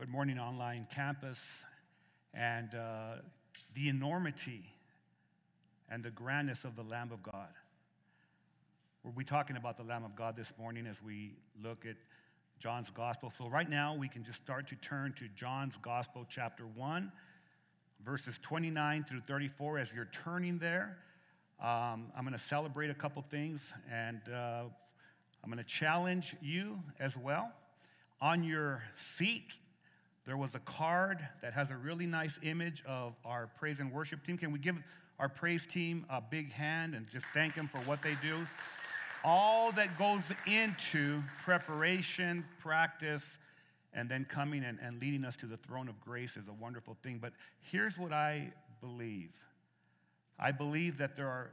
Good morning, online campus. And uh, the enormity and the grandness of the Lamb of God. We'll be talking about the Lamb of God this morning as we look at John's Gospel. So, right now, we can just start to turn to John's Gospel, chapter 1, verses 29 through 34. As you're turning there, um, I'm going to celebrate a couple things and uh, I'm going to challenge you as well. On your seat, there was a card that has a really nice image of our praise and worship team. Can we give our praise team a big hand and just thank them for what they do? All that goes into preparation, practice, and then coming and, and leading us to the throne of grace is a wonderful thing. But here's what I believe I believe that there are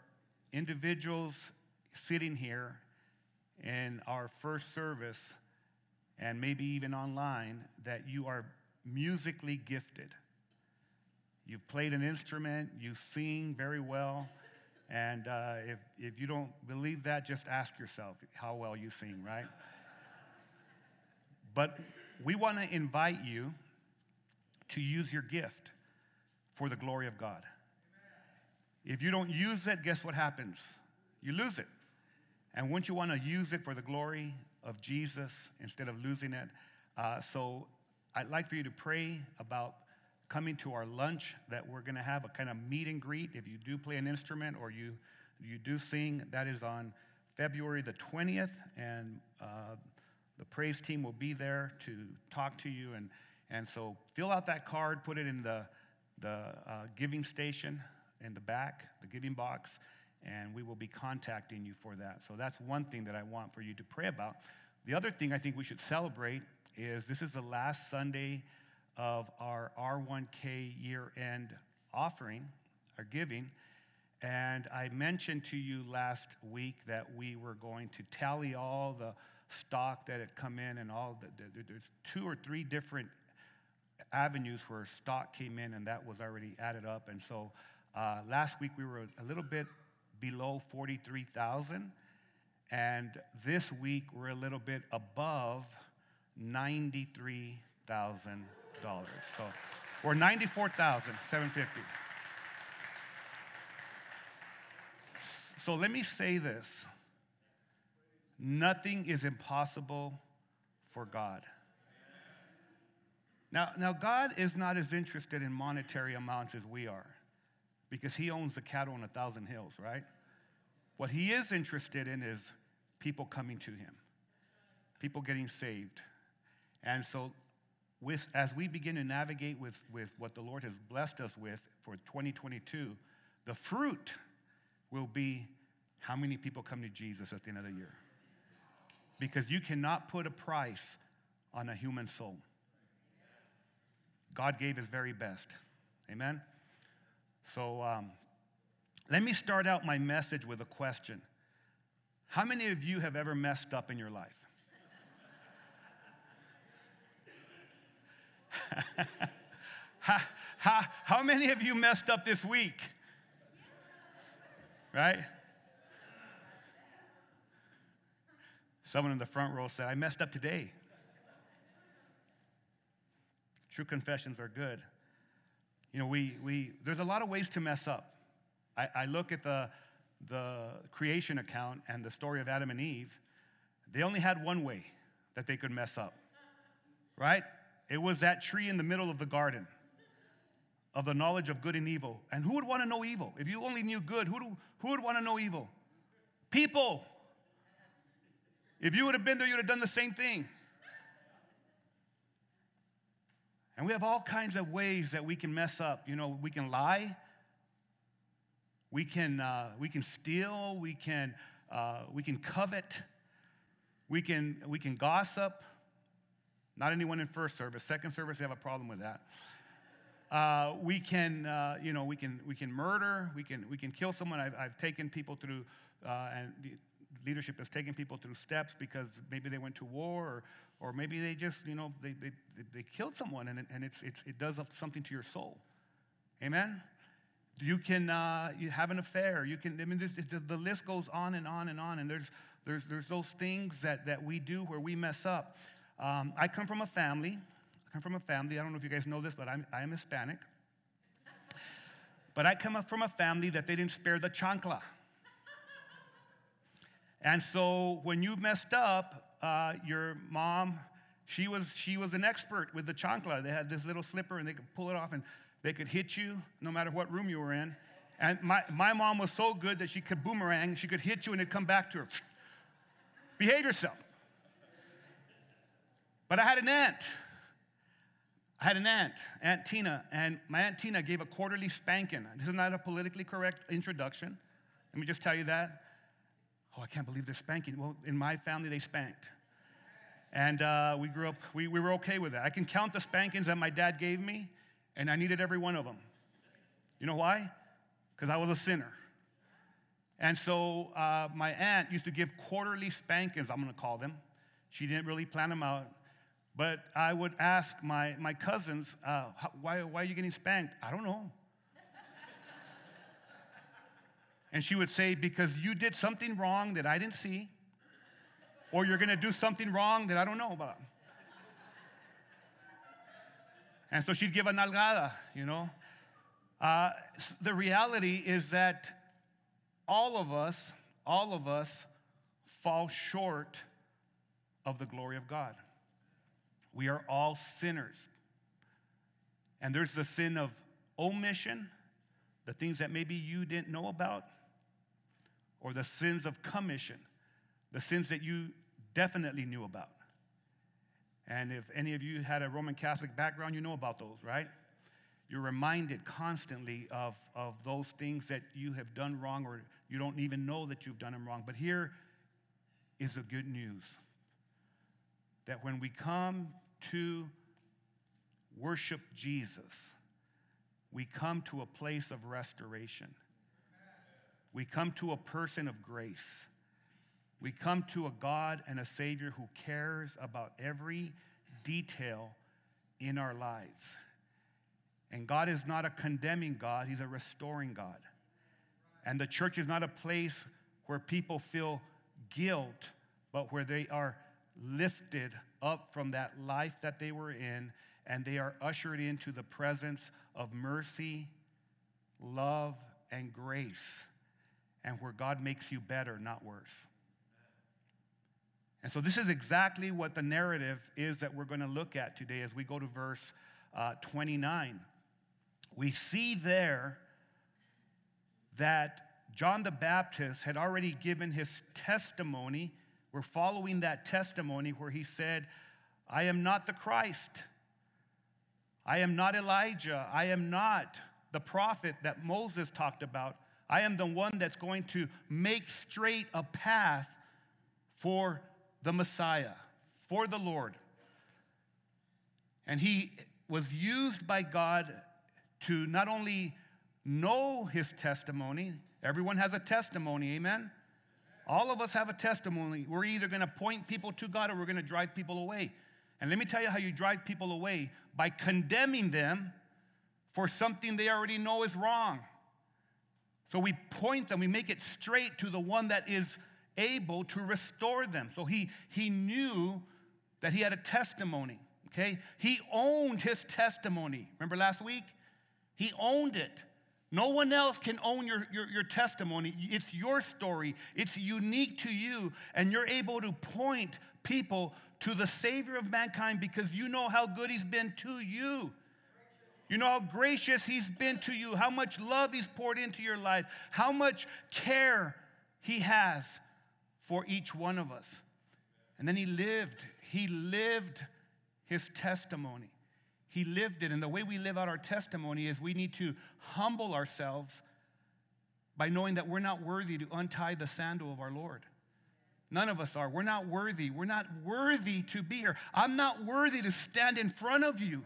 individuals sitting here in our first service and maybe even online that you are musically gifted. You've played an instrument, you sing very well, and uh, if, if you don't believe that, just ask yourself how well you sing, right? but we want to invite you to use your gift for the glory of God. If you don't use it, guess what happens? You lose it. And wouldn't you want to use it for the glory of Jesus instead of losing it? Uh, so I'd like for you to pray about coming to our lunch that we're going to have a kind of meet and greet. If you do play an instrument or you, you do sing, that is on February the 20th. And uh, the praise team will be there to talk to you. And, and so fill out that card, put it in the, the uh, giving station in the back, the giving box and we will be contacting you for that. So that's one thing that I want for you to pray about. The other thing I think we should celebrate is this is the last Sunday of our R1K year end offering, our giving. And I mentioned to you last week that we were going to tally all the stock that had come in and all the, there's two or three different avenues where stock came in and that was already added up. And so uh, last week we were a little bit below 43,000. And this week we're a little bit above $93,000. So we're 94,750. So let me say this. Nothing is impossible for God. Now, now, God is not as interested in monetary amounts as we are because he owns the cattle on a thousand hills, right? What he is interested in is people coming to him, people getting saved. And so, with, as we begin to navigate with, with what the Lord has blessed us with for 2022, the fruit will be how many people come to Jesus at the end of the year. Because you cannot put a price on a human soul. God gave his very best. Amen? So um, let me start out my message with a question. How many of you have ever messed up in your life? how, how, how many of you messed up this week? Right? Someone in the front row said, I messed up today. True confessions are good. You know, we, we, there's a lot of ways to mess up. I, I look at the, the creation account and the story of Adam and Eve. They only had one way that they could mess up, right? It was that tree in the middle of the garden of the knowledge of good and evil. And who would want to know evil? If you only knew good, who, do, who would want to know evil? People. If you would have been there, you would have done the same thing. And we have all kinds of ways that we can mess up. You know, we can lie, we can, uh, we can steal, we can, uh, we can covet, we can, we can gossip. Not anyone in first service. Second service, they have a problem with that. Uh, we can, uh, you know, we can, we can murder, we can, we can kill someone. I've, I've taken people through, uh, and leadership has taken people through steps because maybe they went to war or, or maybe they just, you know, they, they, they killed someone and, it, and it's, it's, it does something to your soul. Amen? You can uh, you have an affair. You can, I mean, the, the list goes on and on and on. And there's, there's, there's those things that, that we do where we mess up. Um, I come from a family. I come from a family. I don't know if you guys know this, but I'm, I am Hispanic. But I come from a family that they didn't spare the chancla. And so when you messed up, uh, your mom, she was, she was an expert with the chancla. They had this little slipper and they could pull it off and they could hit you no matter what room you were in. And my, my mom was so good that she could boomerang, she could hit you and it'd come back to her. Behave yourself. But I had an aunt. I had an aunt, Aunt Tina, and my Aunt Tina gave a quarterly spanking. This is not a politically correct introduction. Let me just tell you that. Oh, I can't believe they're spanking. Well, in my family, they spanked. And uh, we grew up, we, we were okay with that. I can count the spankings that my dad gave me, and I needed every one of them. You know why? Because I was a sinner. And so uh, my aunt used to give quarterly spankings, I'm gonna call them. She didn't really plan them out. But I would ask my, my cousins, uh, why, why are you getting spanked? I don't know. and she would say, because you did something wrong that I didn't see, or you're gonna do something wrong that I don't know about. And so she'd give a nalgada, you know. Uh, the reality is that all of us, all of us fall short of the glory of God. We are all sinners. And there's the sin of omission, the things that maybe you didn't know about, or the sins of commission, the sins that you definitely knew about. And if any of you had a Roman Catholic background, you know about those, right? You're reminded constantly of, of those things that you have done wrong or you don't even know that you've done them wrong. But here is the good news that when we come to worship Jesus, we come to a place of restoration. We come to a person of grace. We come to a God and a Savior who cares about every detail in our lives. And God is not a condemning God, He's a restoring God. And the church is not a place where people feel guilt, but where they are lifted up from that life that they were in and they are ushered into the presence of mercy, love, and grace, and where God makes you better, not worse. And so, this is exactly what the narrative is that we're going to look at today as we go to verse uh, 29. We see there that John the Baptist had already given his testimony. We're following that testimony where he said, I am not the Christ. I am not Elijah. I am not the prophet that Moses talked about. I am the one that's going to make straight a path for the Messiah, for the Lord. And he was used by God to not only know his testimony, everyone has a testimony, amen? All of us have a testimony. We're either gonna point people to God or we're gonna drive people away. And let me tell you how you drive people away by condemning them for something they already know is wrong. So we point them, we make it straight to the one that is able to restore them. So he, he knew that he had a testimony, okay? He owned his testimony. Remember last week? He owned it. No one else can own your, your, your, testimony. It's your story, it's unique to you, and you're able to point people to the Savior of mankind because you know how good He's been to you. You know how gracious He's been to you, how much love He's poured into your life, how much care He has for each one of us. And then he lived, he lived his testimony. He lived it. And the way we live out our testimony is we need to humble ourselves by knowing that we're not worthy to untie the sandal of our Lord. None of us are. We're not worthy. We're not worthy to be here. I'm not worthy to stand in front of you.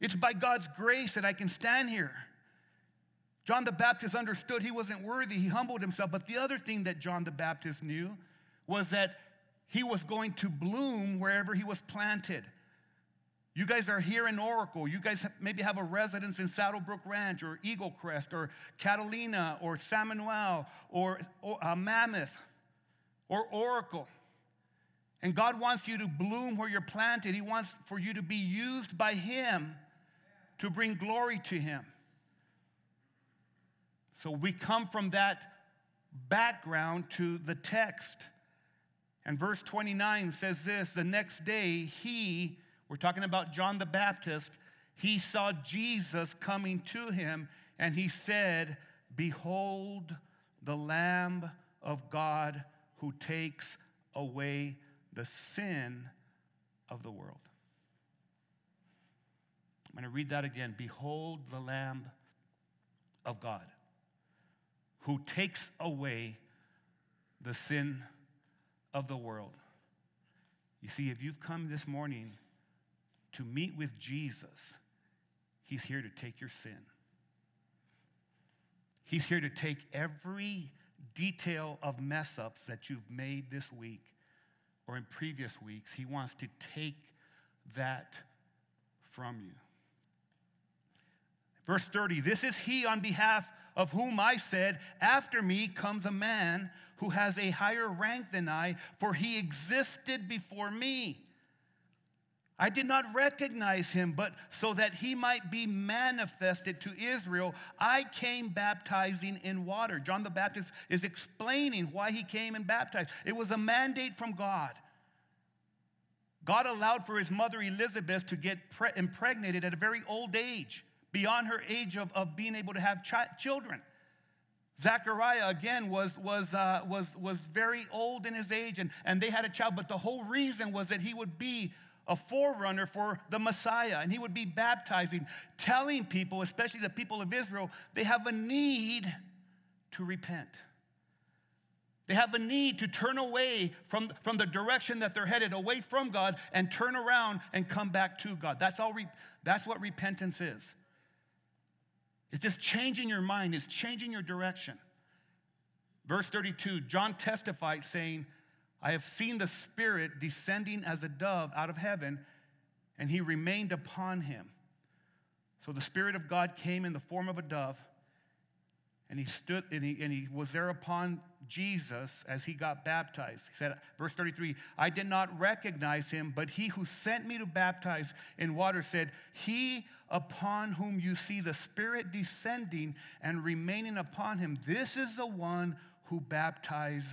It's by God's grace that I can stand here. John the Baptist understood he wasn't worthy. He humbled himself. But the other thing that John the Baptist knew was that he was going to bloom wherever he was planted. You guys are here in Oracle. You guys maybe have a residence in Saddlebrook Ranch or Eagle Crest or Catalina or San Manuel or, or uh, Mammoth or Oracle. And God wants you to bloom where you're planted. He wants for you to be used by Him to bring glory to Him. So we come from that background to the text. And verse 29 says this The next day, he, we're talking about John the Baptist, he saw Jesus coming to him, and he said, Behold the Lamb of God who takes away the sin of the world. I'm going to read that again. Behold the Lamb of God who takes away the sin of the world. You see, if you've come this morning to meet with Jesus, He's here to take your sin. He's here to take every detail of mess ups that you've made this week or in previous weeks. He wants to take that from you. Verse 30 This is He on behalf of whom I said, After me comes a man who has a higher rank than I, for he existed before me. I did not recognize him, but so that he might be manifested to Israel, I came baptizing in water. John the Baptist is explaining why he came and baptized. It was a mandate from God. God allowed for his mother Elizabeth to get pre- impregnated at a very old age beyond her age of, of being able to have ch- children. Zachariah, again, was, was, uh, was, was very old in his age, and, and they had a child, but the whole reason was that he would be a forerunner for the Messiah, and he would be baptizing, telling people, especially the people of Israel, they have a need to repent. They have a need to turn away from, from the direction that they're headed, away from God, and turn around and come back to God. That's, all re- that's what repentance is. It's just changing your mind, it's changing your direction. Verse 32 John testified, saying, I have seen the Spirit descending as a dove out of heaven, and he remained upon him. So the Spirit of God came in the form of a dove, and he stood and he, and he was there upon Jesus as he got baptized. He said, verse 33, I did not recognize him, but he who sent me to baptize in water said, He upon whom you see the Spirit descending and remaining upon him, this is the one who baptize,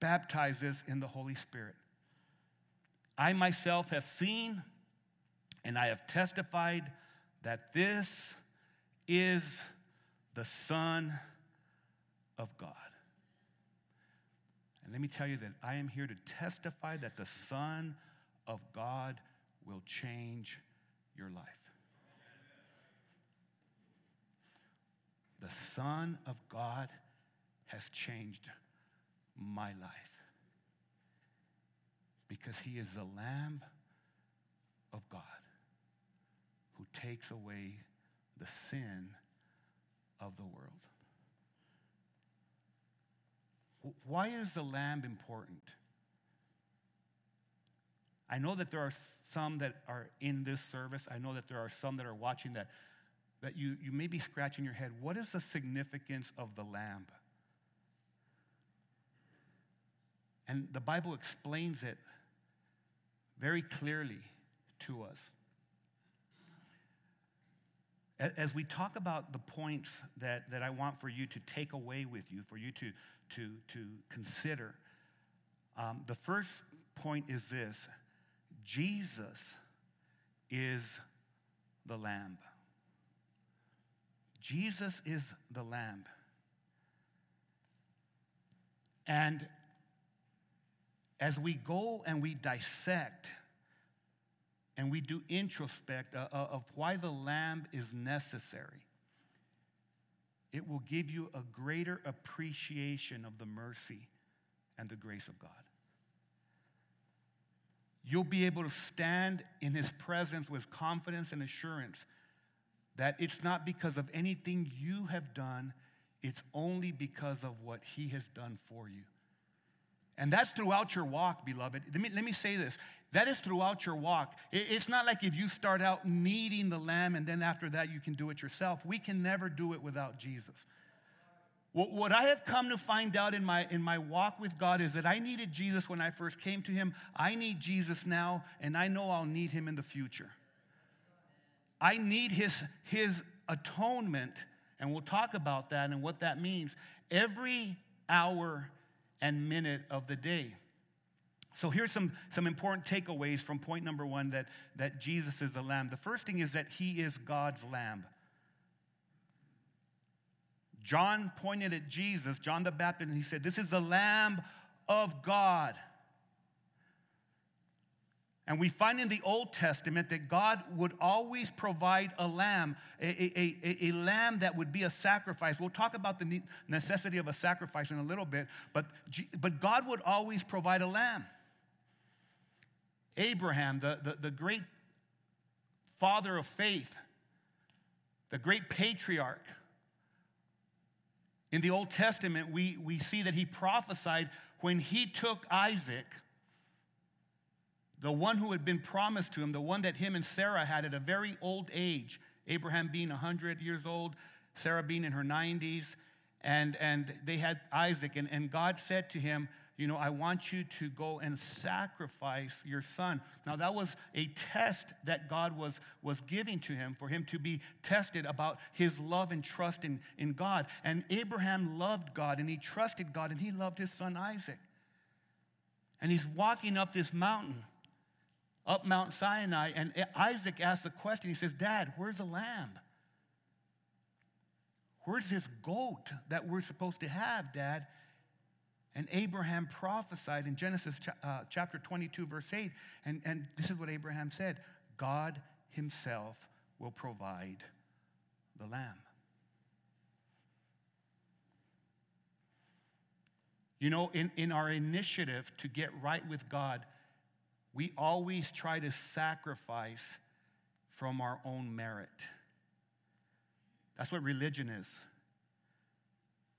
baptizes in the Holy Spirit. I myself have seen and I have testified that this is the Son of God. And let me tell you that I am here to testify that the Son of God will change your life. The Son of God has changed my life because he is the Lamb of God who takes away the sin of the world. Why is the lamb important? I know that there are some that are in this service. I know that there are some that are watching that, that you, you may be scratching your head. What is the significance of the lamb? And the Bible explains it very clearly to us. As we talk about the points that, that I want for you to take away with you, for you to, to, to consider, um, the first point is this Jesus is the Lamb. Jesus is the Lamb. And as we go and we dissect and we do introspect uh, uh, of why the lamb is necessary, it will give you a greater appreciation of the mercy and the grace of God. you'll be able to stand in his presence with confidence and assurance that it's not because of anything you have done, it's only because of what he has done for you. And that's throughout your walk, beloved. Let me, let me say this that is throughout your walk. It's not like if you start out needing the lamb and then after that you can do it yourself. We can never do it without Jesus. What I have come to find out in my, in my walk with God is that I needed Jesus when I first came to Him. I need Jesus now, and I know I'll need Him in the future. I need His, his atonement, and we'll talk about that and what that means every hour and minute of the day. So here's some, some important takeaways from point number one that, that Jesus is a lamb. The first thing is that he is God's lamb. John pointed at Jesus, John the Baptist, and he said, This is the Lamb of God. And we find in the Old Testament that God would always provide a lamb, a, a, a, a, lamb that would be a sacrifice. We'll talk about the necessity of a sacrifice in a little bit, but, but God would always provide a lamb. Abraham, the, the, the great father of faith, the great patriarch, in the Old Testament, we, we see that he prophesied when he took Isaac, the one who had been promised to him, the one that him and Sarah had at a very old age, Abraham being 100 years old, Sarah being in her 90s, and, and they had Isaac. And, and God said to him, you know, I want you to go and sacrifice your son. Now, that was a test that God was, was giving to him for him to be tested about his love and trust in, in God. And Abraham loved God and he trusted God and he loved his son Isaac. And he's walking up this mountain, up Mount Sinai, and Isaac asks a question. He says, Dad, where's the lamb? Where's this goat that we're supposed to have, Dad? And Abraham prophesied in Genesis uh, chapter 22, verse 8. And, and this is what Abraham said God himself will provide the lamb. You know, in, in our initiative to get right with God, we always try to sacrifice from our own merit. That's what religion is.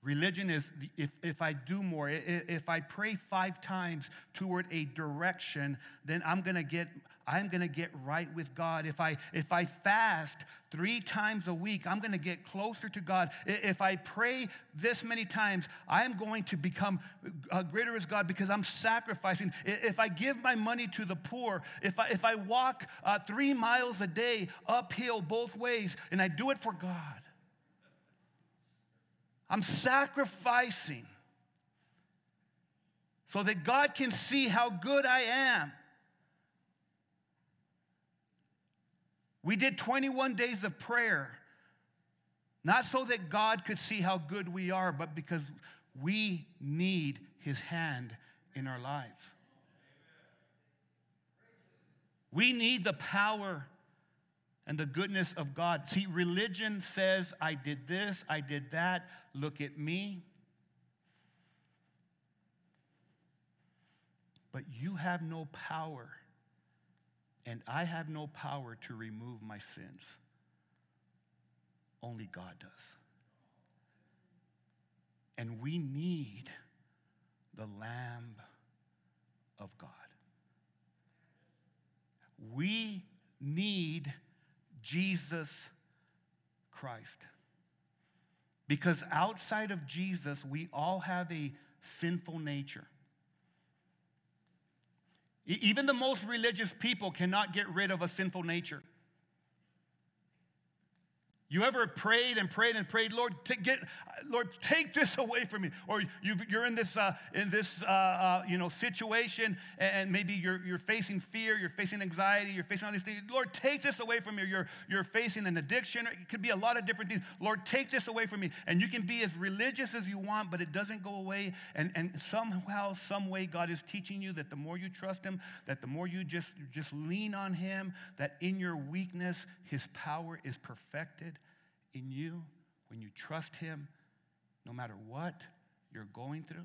Religion is if, if I do more, if I pray five times toward a direction, then I'm gonna get I'm gonna get right with God. If I if I fast three times a week, I'm gonna get closer to God. If I pray this many times, I am going to become uh, greater as God because I'm sacrificing. If I give my money to the poor, if I if I walk uh, three miles a day uphill both ways, and I do it for God I'm sacrificing so that God can see how good I am. We did 21 days of prayer, not so that God could see how good we are, but because we need His hand in our lives. We need the power and the goodness of God. See, religion says, I did this, I did that, look at me. But you have no power, and I have no power to remove my sins. Only God does. And we need the Lamb of God. We need Jesus Christ. Because outside of Jesus, we all have a sinful nature. Even the most religious people cannot get rid of a sinful nature. You ever prayed and prayed and prayed, Lord, take, get, Lord, take this away from me. Or you, are in this, uh, in this uh, uh, you know, situation and maybe you're, you're facing fear, you're facing anxiety, you're facing all these things. Lord, take this away from me. You're, you're facing an addiction. It could be a lot of different things. Lord, take this away from me. And you can be as religious as you want, but it doesn't go away. And, and somehow, some way, God is teaching you that the more you trust Him, that the more you just, just lean on Him, that in your weakness, His power is perfected in you when you trust Him, no matter what you're going through?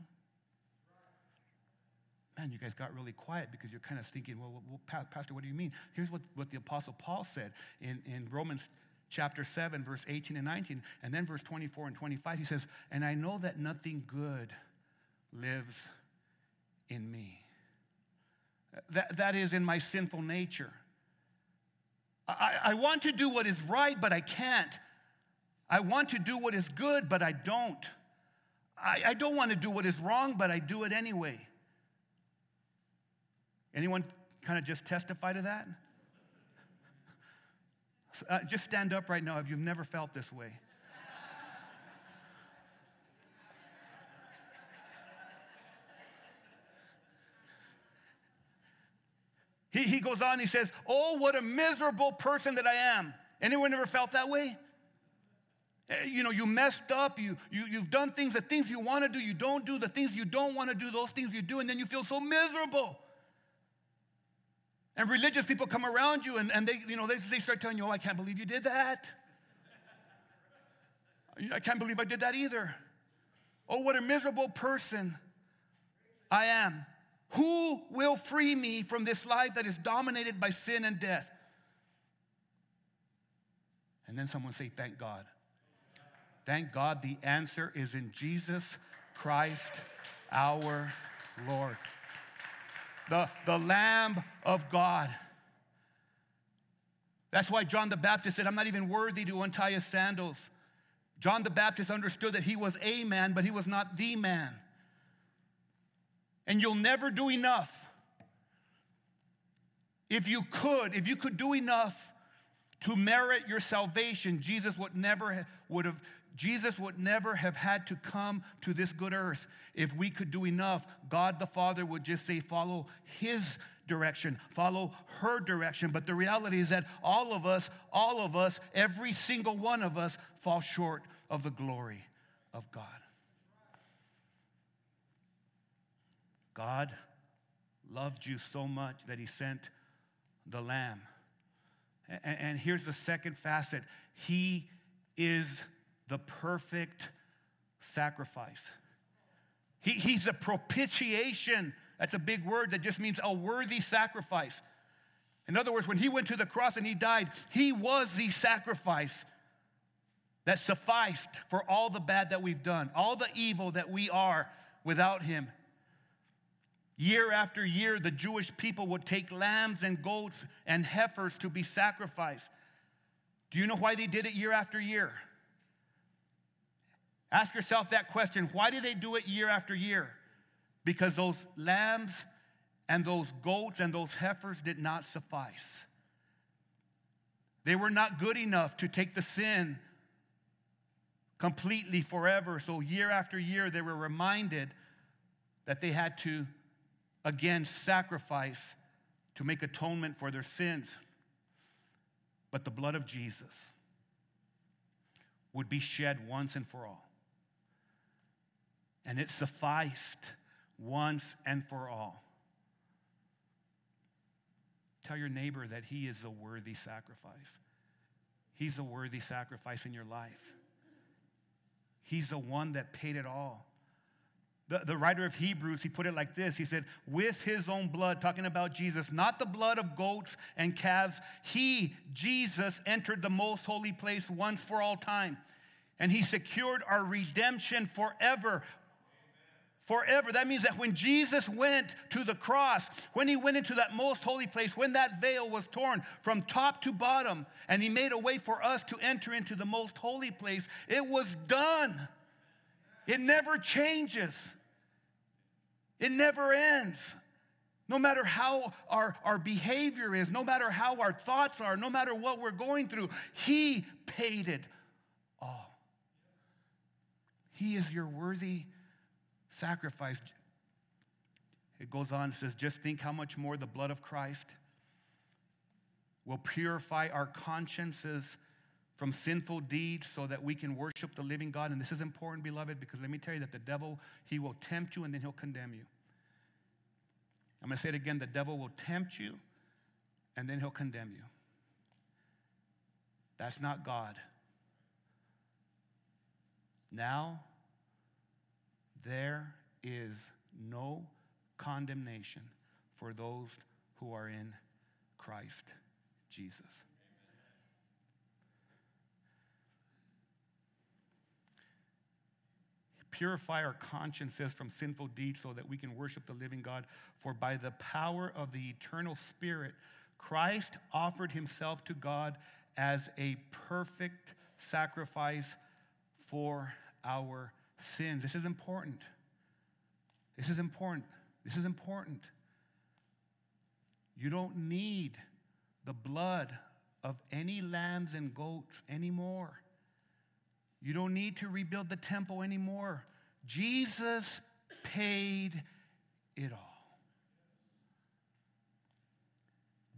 Man, you guys got really quiet because you're kind of thinking, well, well Pastor, what do you mean? Here's what, what the Apostle Paul said in, in Romans chapter 7, verse 18 and 19, and then verse 24 and 25. He says, And I know that nothing good lives in me. That, that is in my sinful nature. I, I want to do what is right, but I can't. I want to do what is good, but I don't. I, I don't want to do what is wrong, but I do it anyway. Anyone kind of just testify to that? Uh, just stand up right now if you've never felt this way. He, he goes on, he says, Oh, what a miserable person that I am. Anyone ever felt that way? Eh, you know, you messed up, you, you, you've done things, the things you want to do, you don't do, the things you don't want to do, those things you do, and then you feel so miserable. And religious people come around you and, and they, you know, they, they start telling you, oh, I can't believe you did that. I can't believe I did that either. Oh, what a miserable person I am. Who will free me from this life that is dominated by sin and death? And then someone say, Thank God. Thank God the answer is in Jesus Christ our Lord. The, the Lamb of God. That's why John the Baptist said, I'm not even worthy to untie his sandals. John the Baptist understood that he was a man, but he was not the man and you'll never do enough. If you could, if you could do enough to merit your salvation, Jesus would never would have Jesus would never have had to come to this good earth. If we could do enough, God the Father would just say, follow his direction, follow her direction. But the reality is that all of us, all of us, every single one of us fall short of the glory of God. God loved you so much that he sent the Lamb. And, here's the second facet He is the perfect sacrifice. He, he's a propitiation. That's a big word that just means a worthy sacrifice. In other words, when he went to the cross and he died, he was the sacrifice that sufficed for all the bad that we've done, all the evil that we are without him. Year after year, the Jewish people would take lambs and goats and heifers to be sacrificed. Do you know why they did it year after year? Ask yourself that question. Why did they do it year after year? Because those lambs and those goats and those heifers did not suffice. They were not good enough to take the sin completely forever. So, year after year, they were reminded that they had to again sacrifice to make atonement for their sins. But the blood of Jesus would be shed once and for all. And it sufficed once and for all. Tell your neighbor that he is a worthy sacrifice. He's a worthy sacrifice in your life. He's the one that paid it all. The, the writer of Hebrews, he put it like this He said, With his own blood, talking about Jesus, not the blood of goats and calves, he, Jesus, entered the most holy place once for all time. And he secured our redemption forever. Forever. That means that when Jesus went to the cross, when he went into that most holy place, when that veil was torn from top to bottom, and he made a way for us to enter into the most holy place, it was done. It never changes. It never ends. No matter how our, our behavior is, no matter how our thoughts are, no matter what we're going through, He paid it all. He is your worthy sacrifice. It goes on, it says, just think how much more the blood of Christ will purify our consciences from sinful deeds so that we can worship the living God. And this is important, beloved, because let me tell you that the devil, he will tempt you and then he'll condemn you. I'm going to say it again the devil will tempt you and then he'll condemn you. That's not God. Now, there is no condemnation for those who are in Christ Jesus. Purify our consciences from sinful deeds so that we can worship the living God. For by the power of the eternal Spirit, Christ offered himself to God as a perfect sacrifice for our sins. This is important. This is important. This is important. You don't need the blood of any lambs and goats anymore. You don't need to rebuild the temple anymore. Jesus paid it all.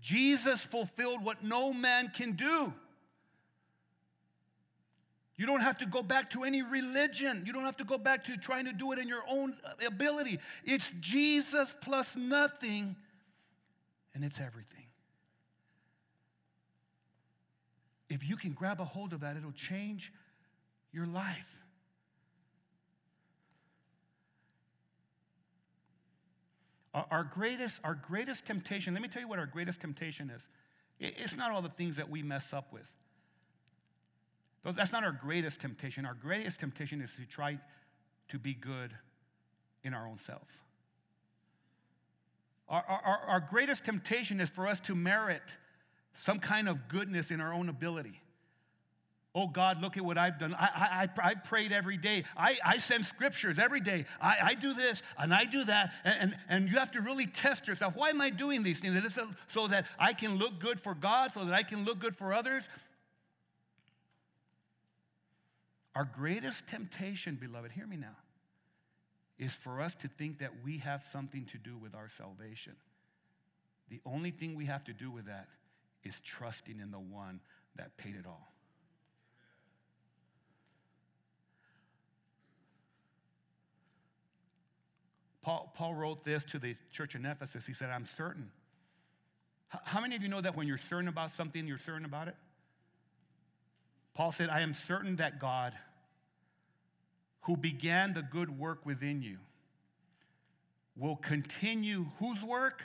Jesus fulfilled what no man can do. You don't have to go back to any religion. You don't have to go back to trying to do it in your own uh, ability. It's Jesus plus nothing, and it's everything. If you can grab a hold of that, it'll change your life. Our greatest, our greatest temptation, let me tell you what our greatest temptation is. It's not all the things that we mess up with. That's not our greatest temptation. Our greatest temptation is to try to be good in our own selves. Our, our, our greatest temptation is for us to merit some kind of goodness in our own ability. Oh God, look at what I've done. I, I, I prayed every day. I, I send scriptures every day. I, I do this and I do that. And, and, and you have to really test yourself. Why am I doing these things? So that I can look good for God, so that I can look good for others. Our greatest temptation, beloved, hear me now, is for us to think that we have something to do with our salvation. The only thing we have to do with that is trusting in the one that paid it all. Paul, Paul wrote this to the church in Ephesus. He said, I'm certain. How many of you know that when you're certain about something, you're certain about it? Paul said, I am certain that God, who began the good work within you, will continue whose work?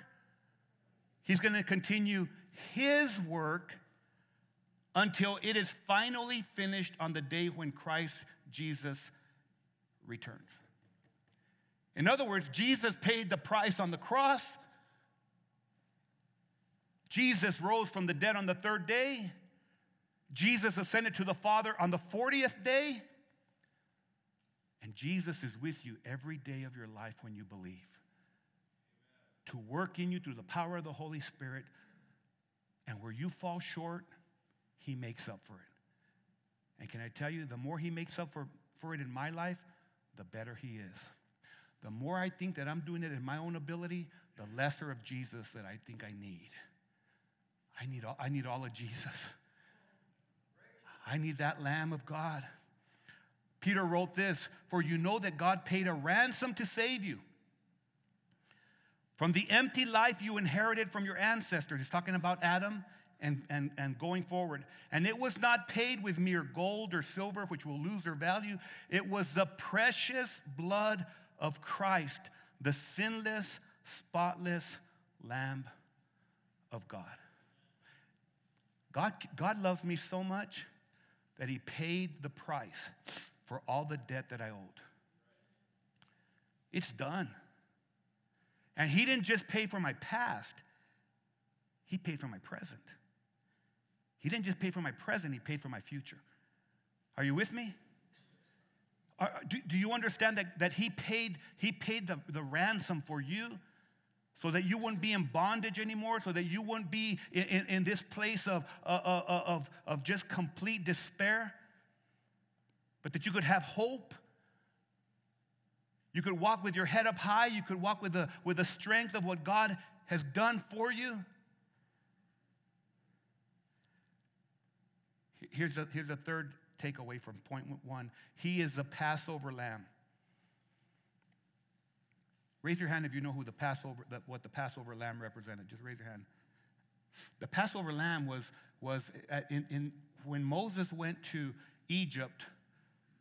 He's going to continue his work until it is finally finished on the day when Christ Jesus returns. In other words, Jesus paid the price on the cross. Jesus rose from the dead on the third day. Jesus ascended to the Father on the 40th day. And Jesus is with you every day of your life when you believe. To work in you through the power of the Holy Spirit. And where you fall short, He makes up for it. And can I tell you, the more He makes up for, for it in my life, the better He is. The more I think that I'm doing it in my own ability, the lesser of Jesus that I think I need. I need all, I need all of Jesus. I need that Lamb of God. Peter wrote this For you know that God paid a ransom to save you from the empty life you inherited from your ancestors. He's talking about Adam and, and, and going forward. And it was not paid with mere gold or silver, which will lose their value. It was the precious blood of Christ, the sinless, spotless Lamb of God. God, God loves me so much that He paid the price for all the debt that I owed. It's done. And He didn't just pay for my past, He paid for my present. He didn't just pay for my present, He paid for my future. Are you with me? do, do you understand that, that he paid, he paid the, the ransom for you so that you wouldn't be in bondage anymore, so that you wouldn't be in, in, in this place of, uh, uh, uh, of, of just complete despair, but that you could have hope? You could walk with your head up high. You could walk with the, with the strength of what God has done for you. Here's the, here's the third takeaway from point one He is the Passover lamb. Raise your hand if you know who the Passover, what the Passover lamb represented. Just raise your hand. The Passover lamb was, was uh, in, in, when Moses went to Egypt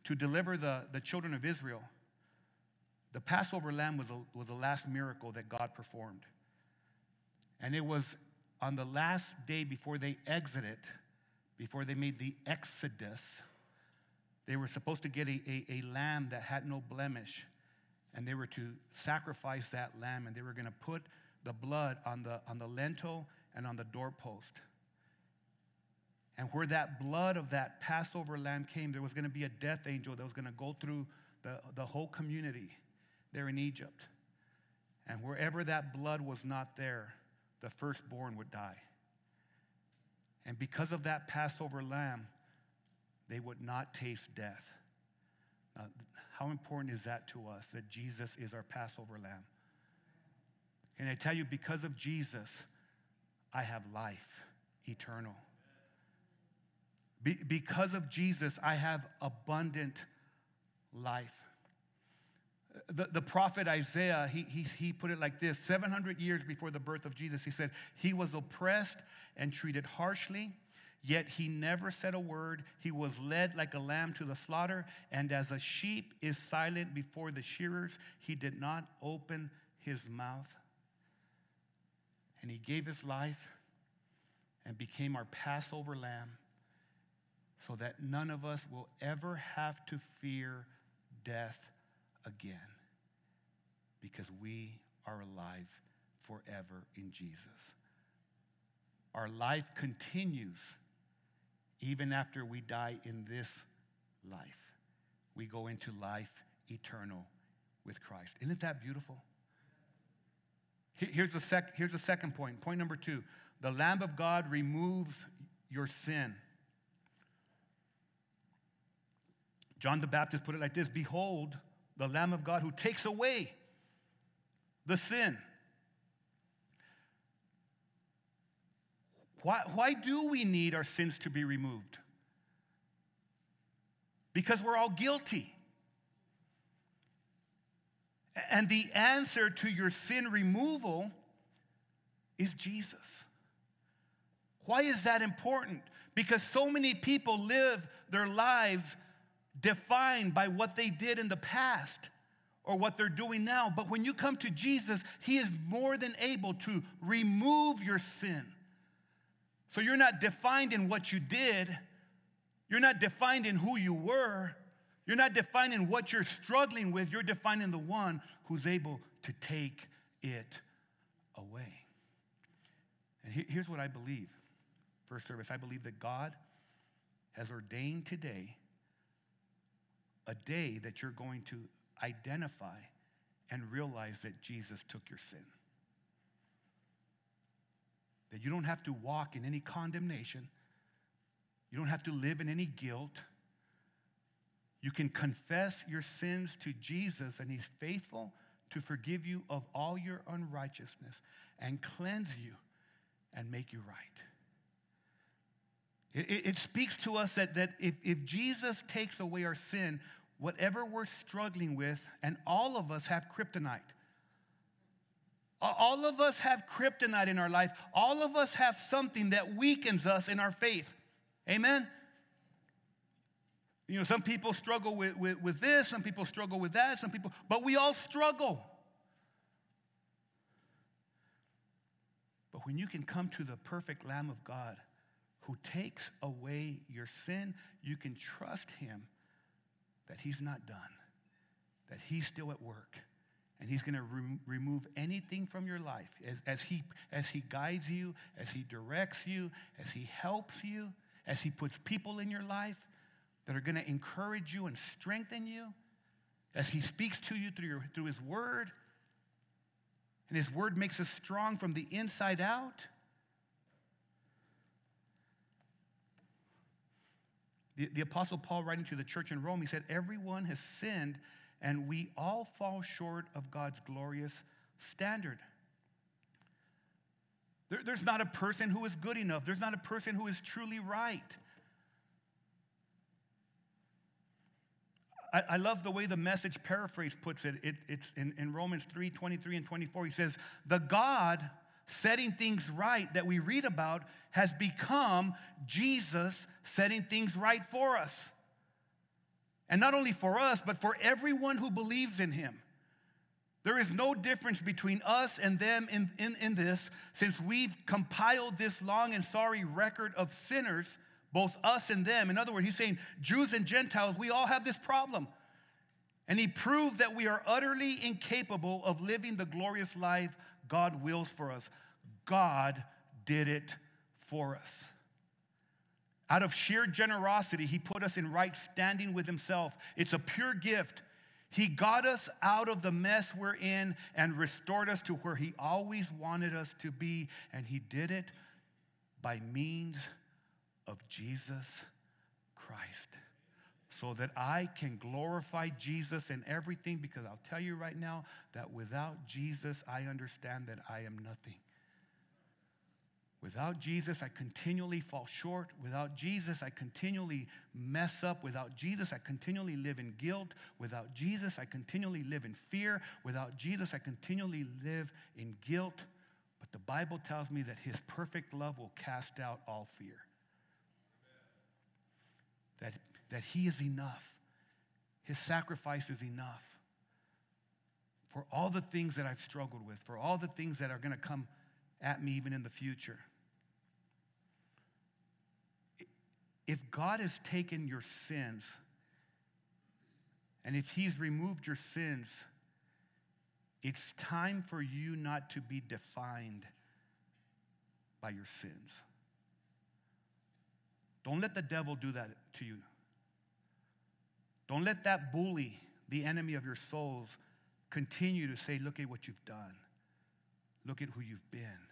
to deliver the, the children of Israel. The Passover lamb was, a, was the last miracle that God performed. And it was on the last day before they exited, before they made the exodus, they were supposed to get a, a, a lamb that had no blemish. And they were to sacrifice that lamb, and they were going to put the blood on the, on the lintel and on the doorpost. And where that blood of that Passover lamb came, there was going to be a death angel that was going to go through the, the whole community there in Egypt. And wherever that blood was not there, the firstborn would die. And because of that Passover lamb, they would not taste death. Now, how important is that to us that Jesus is our Passover lamb? And I tell you, because of Jesus, I have life eternal. Be- because of Jesus, I have abundant life. The, the prophet Isaiah, he, he, he put it like this 700 years before the birth of Jesus, he said, He was oppressed and treated harshly, yet he never said a word. He was led like a lamb to the slaughter, and as a sheep is silent before the shearers, he did not open his mouth. And he gave his life and became our Passover lamb so that none of us will ever have to fear death again because we are alive forever in Jesus. Our life continues even after we die in this life. We go into life eternal with Christ. Isn't that beautiful? Here's the, sec- here's the second point. Point number two the Lamb of God removes your sin. John the Baptist put it like this Behold, the Lamb of God who takes away the sin. Why, why do we need our sins to be removed? Because we're all guilty. And the answer to your sin removal is Jesus. Why is that important? Because so many people live their lives defined by what they did in the past or what they're doing now. But when you come to Jesus, He is more than able to remove your sin. So you're not defined in what you did, you're not defined in who you were, you're not defining what you're struggling with, you're defining the one who's able to take it away. And here's what I believe. First service, I believe that God has ordained today a day that you're going to identify and realize that Jesus took your sin. That you don't have to walk in any condemnation, you don't have to live in any guilt. You can confess your sins to Jesus, and He's faithful to forgive you of all your unrighteousness and cleanse you and make you right. It, it, speaks to us that, that if, if Jesus takes away our sin, whatever we're struggling with, and all of us have kryptonite. All of us have kryptonite in our life. All of us have something that weakens us in our faith. Amen? You know, some people struggle with, with, with this, some people struggle with that, some people, but we all struggle. But when you can come to the perfect Lamb of God who takes away your sin, you can trust him that He's not done, that He's still at work. And he's going to re- remove anything from your life as, as, he, as he guides you, as he directs you, as he helps you, as he puts people in your life that are going to encourage you and strengthen you, as he speaks to you through, your, through his word. And his word makes us strong from the inside out. The, the Apostle Paul, writing to the church in Rome, he said, Everyone has sinned, and we all fall short of God's glorious standard. There, there's not a person who is good enough, there's not a person who is truly right. I, I love the way the message paraphrase puts it. it it's in, in Romans 3 23 and 24. He says, The God setting things right that we read about has become Jesus setting things right for us. And not only for us, but for everyone who believes in him. There is no difference between us and them in, in, in this, since we've compiled this long and sorry record of sinners, both us and them. In other words, he's saying Jews and Gentiles, we all have this problem. And he proved that we are utterly incapable of living the glorious life God wills for us. God did it for us. Out of sheer generosity, he put us in right standing with himself. It's a pure gift. He got us out of the mess we're in and restored us to where He always wanted us to be. And He did it by means of Jesus Christ. So that I can glorify Jesus in everything, because I'll tell you right now that without Jesus, I understand that I am nothing. Without Jesus, I continually fall short. Without Jesus, I continually mess up. Without Jesus, I continually live in guilt. Without Jesus, I continually live in fear. Without Jesus, I continually live in guilt. But the Bible tells me that his perfect love will cast out all fear. That, that he is enough. His sacrifice is enough for all the things that I've struggled with, for all the things that are going to come at me even in the future. If God has taken your sins, and if He's removed your sins, it's time for you not to be defined by your sins. Don't let the devil do that to you. Don't let that bully, the enemy of your souls, continue to say, Look at what you've done. Look at who you've been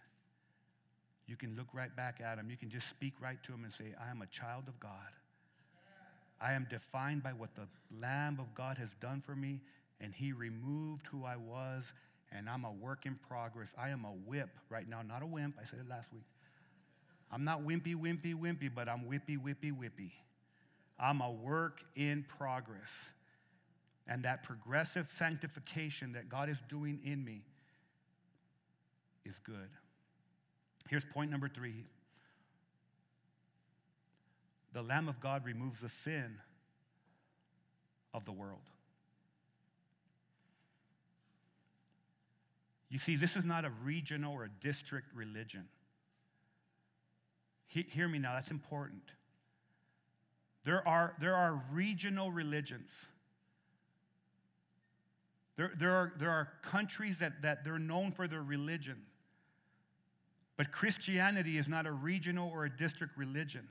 you can look right back at him. You can just speak right to him and say, I am a child of God. I am defined by what the Lamb of God has done for me, and he removed who I was, and I'm a work in progress. I am a whip right now, not a wimp. I said it last week. I'm not wimpy, wimpy, wimpy, but I'm whippy, whippy, whippy. I'm a work in progress. And that progressive sanctification that God is doing in me is good. Here's point number three the Lamb of God removes the sin of the world. You see, this is not a regional or a district religion. He, hear me now, that's important. There are, there are regional religions. There, there, are, there are countries that, that they're known for their religion. But Christianity is not a regional or a district religion.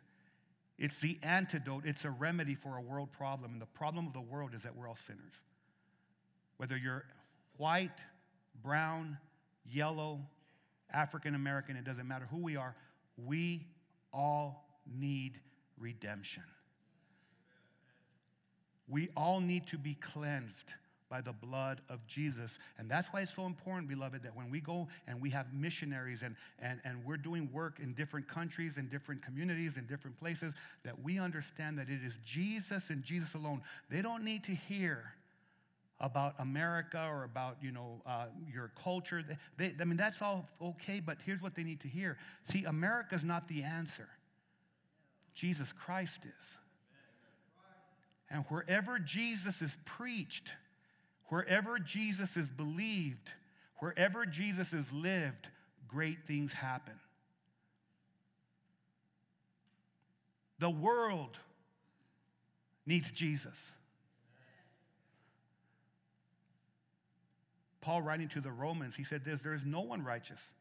It's the antidote, it's a remedy for a world problem. And the problem of the world is that we're all sinners. Whether you're white, brown, yellow, African American, it doesn't matter who we are, we all need redemption. We all need to be cleansed by the blood of Jesus. And that's why it's so important, beloved, that when we go and we have missionaries and, and, and we're doing work in different countries and different communities and different places, that we understand that it is Jesus and Jesus alone. They don't need to hear about America or about you know uh, your culture. They, I mean that's all okay, but here's what they need to hear. See, America's not the answer. Jesus Christ is. And wherever Jesus is preached, Wherever Jesus is believed, wherever Jesus is lived, great things happen. The world needs Jesus. Paul, writing to the Romans, he said this there is no one righteous,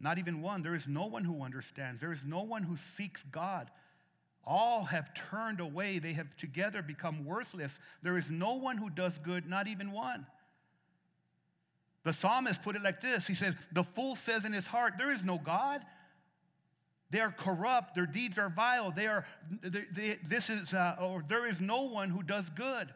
not even one. There is no one who understands, there is no one who seeks God. All have turned away. They have together become worthless. There is no one who does good, not even one. The psalmist put it like this He says, The fool says in his heart, There is no God. They are corrupt. Their deeds are vile. They are, they, they, this is, uh, or there is no one who does good.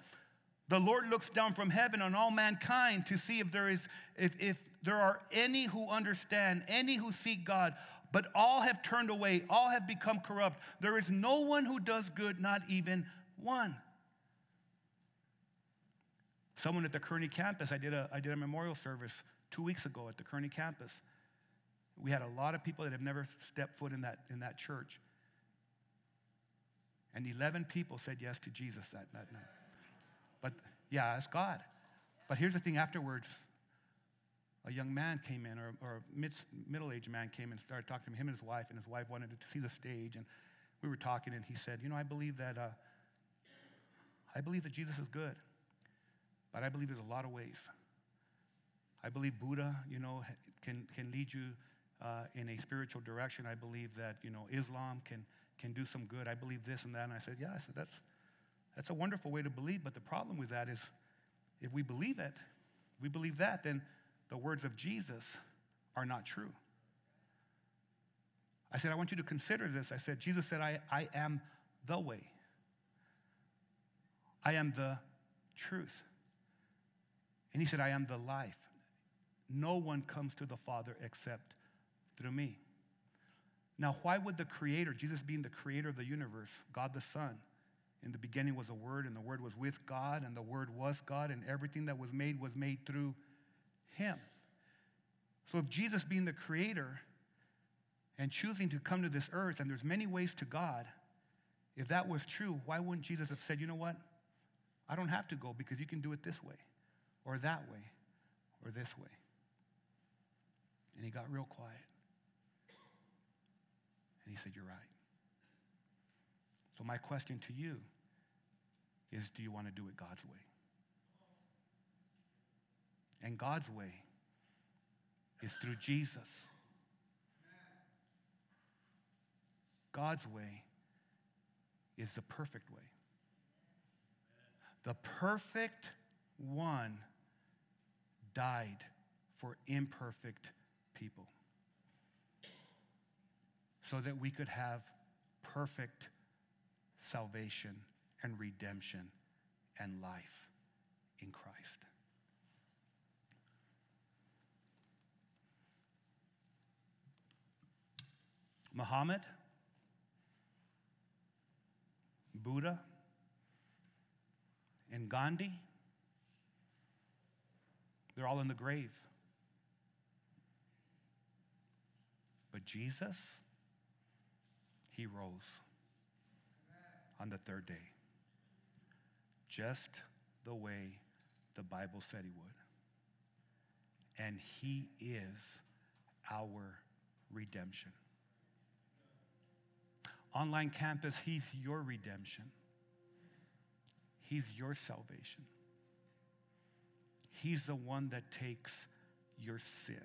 The Lord looks down from heaven on all mankind to see if there is, if, if there are any who understand, any who seek God but all have turned away, all have become corrupt. There is no one who does good, not even one. Someone at the Kearney campus, I did a, I did a memorial service two weeks ago at the Kearney campus. We had a lot of people that have never stepped foot in that, in that church. And 11 people said yes to Jesus that, that night. But yeah, it's God. But here's the thing afterwards, a young man came in, or, or a mid, middle-aged man came and started talking to him, him and his wife, and his wife wanted to see the stage, and we were talking, and he said, you know, I believe that, uh, I believe that Jesus is good, but I believe there's a lot of ways. I believe Buddha, you know, can, can lead you uh, in a spiritual direction. I believe that, you know, Islam can, can do some good. I believe this and that. And I said, yeah, I said, that's, that's a wonderful way to believe. But the problem with that is if we believe it, we believe that, then the words of Jesus are not true. I said, I want you to consider this. I said, Jesus said, I, I am the way. I am the truth. And he said, I am the life. No one comes to the Father except through me. Now, why would the Creator, Jesus being the Creator of the universe, God the Son, in the beginning was a Word, and the Word was with God, and the Word was God, and everything that was made was made through Him. So, if Jesus being the Creator and choosing to come to this earth, and there's many ways to God, if that was true, why wouldn't Jesus have said, you know what? I don't have to go because you can do it this way, or that way, or this way. And he got real quiet. And he said, You're right. So, my question to you is do you want to do it God's way? And God's way is through Jesus. God's way is the perfect way. The perfect one died for imperfect people so that we could have perfect salvation and redemption and life in Christ. Muhammad, Buddha, and Gandhi, they're all in the grave. But Jesus, he rose on the third day, just the way the Bible said he would. And he is our redemption. Online campus, he's your redemption. He's your salvation. He's the one that takes your sin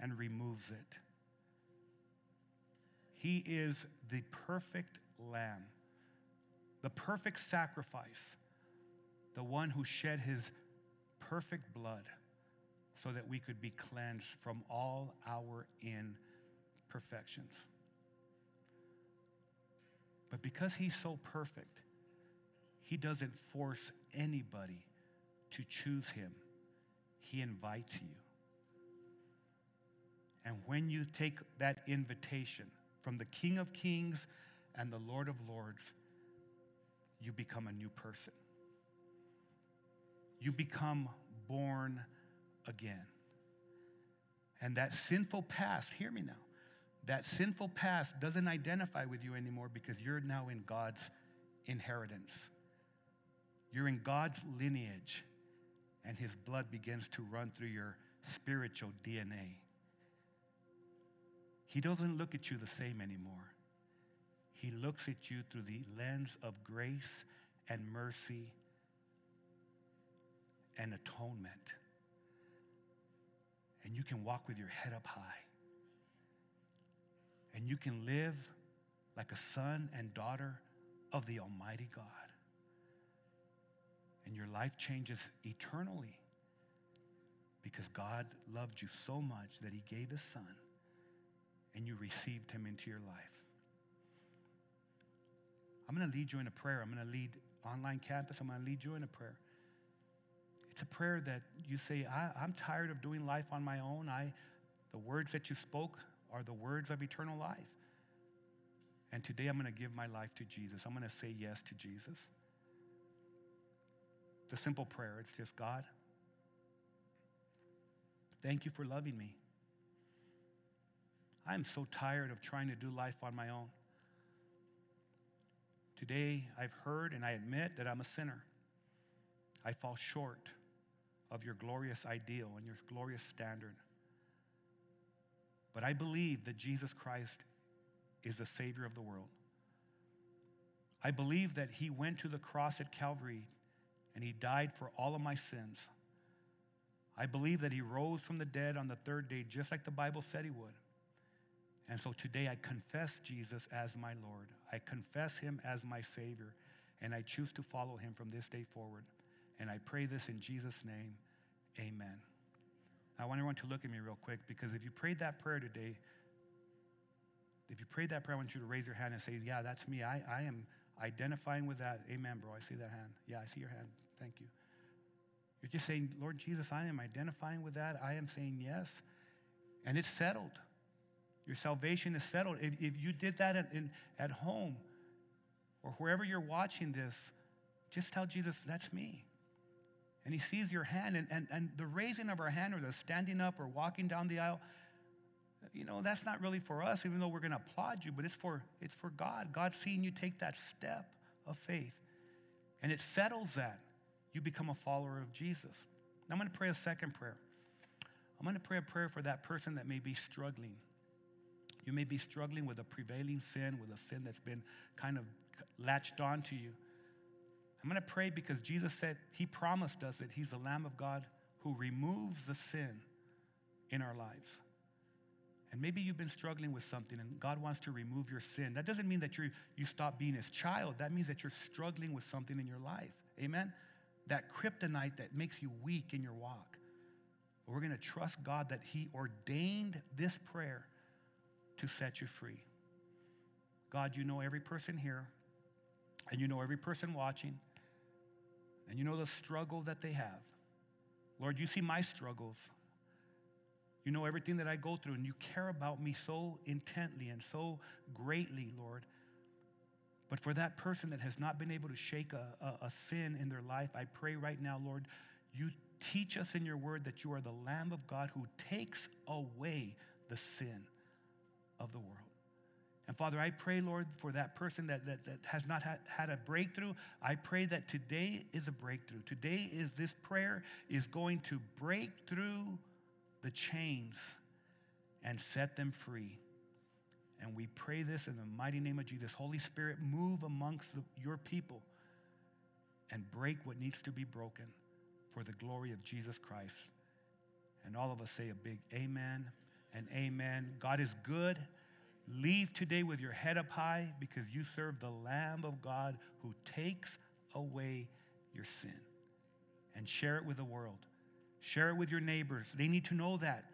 and removes it he is the perfect lamb, the perfect sacrifice, the one who shed his perfect blood so that we could be cleansed from all our imperfections. But because he's so perfect, he doesn't force anybody to choose him. He invites you. And when you take that invitation, from the King of Kings and the Lord of Lords, you become a new person. You become born again. And that sinful past, hear me now, that sinful past doesn't identify with you anymore because you're now in God's inheritance. You're in God's lineage, and His blood begins to run through your spiritual DNA. He doesn't look at you the same anymore. He looks at you through the lens of grace and mercy and atonement. And you can walk with your head up high. And you can live like a son and daughter of the Almighty God. And your life changes eternally because God loved you so much that He gave His Son and you received him into your life. I'm going to lead you in a prayer. I'm going to lead online campus. I'm going to lead you in a prayer. It's a prayer that you say, I, am tired of doing life on my own. I, the words that you spoke are the words of eternal life. And today I'm going to give my life to Jesus. I'm going to say yes to Jesus. It's a simple prayer. It's just God, thank you for loving me. I'm so tired of trying to do life on my own. Today, I've heard and I admit that I'm a sinner. I fall short of your glorious ideal and your glorious standard. But I believe that Jesus Christ is the Savior of the world. I believe that He went to the cross at Calvary and He died for all of my sins. I believe that He rose from the dead on the third day, just like the Bible said He would. And so today I confess Jesus as my Lord. I confess Him as my Savior, and I choose to follow Him from this day forward. And I pray this in Jesus' name. Amen. I want everyone to look at me real quick because if you prayed that prayer today, if you prayed that prayer, I want you to raise your hand and say, Yeah, that's me. I, I am identifying with that. Amen, bro. I see that hand. Yeah, I see your hand. Thank you. You're just saying, Lord Jesus, I am identifying with that. I am saying yes. And it's settled. Your salvation is settled. If, if you did that at, in, at home or wherever you're watching this, just tell Jesus, that's me. And he sees your hand, and, and, and the raising of our hand or the standing up or walking down the aisle, you know, that's not really for us, even though we're going to applaud you, but it's for, it's for God. God's seeing you take that step of faith. And it settles that. You become a follower of Jesus. Now I'm going to pray a second prayer. I'm going to pray a prayer for that person that may be struggling. You may be struggling with a prevailing sin, with a sin that's been kind of latched onto you. I'm going to pray because Jesus said, He promised us that He's the Lamb of God who removes the sin in our lives. And maybe you've been struggling with something and God wants to remove your sin. That doesn't mean that you you stop being His child. That means that you're struggling with something in your life. Amen? That kryptonite that makes you weak in your walk. We're going to trust God that He ordained this prayer to set you free. God, you know every person here, and you know every person watching, and you know the struggle that they have. Lord, you see my struggles. You know everything that I go through, and you care about me so intently and so greatly, Lord. But for that person that has not been able to shake a, a, a, sin in their life, I pray right now, Lord, you teach us in your word that you are the Lamb of God who takes away the sin of the world. And Father, I pray, Lord, for that person that, that, that has not had, had a breakthrough. I pray that today is a breakthrough. Today is this prayer is going to break through the chains and set them free. And we pray this in the mighty name of Jesus. Holy Spirit, move amongst the, your people and break what needs to be broken for the glory of Jesus Christ. And all of us say a big amen and amen. God is good. Leave today with your head up high because you serve the Lamb of God who takes away your sin. And share it with the world. Share it with your neighbors. They need to know that.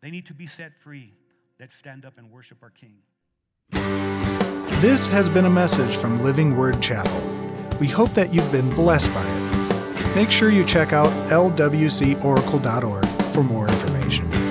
They need to be set free. Let's stand up and worship our King. This has been a message from Living Word Chapel. We hope that you've been blessed by it. Make sure you check out lwcoracle.org for more information.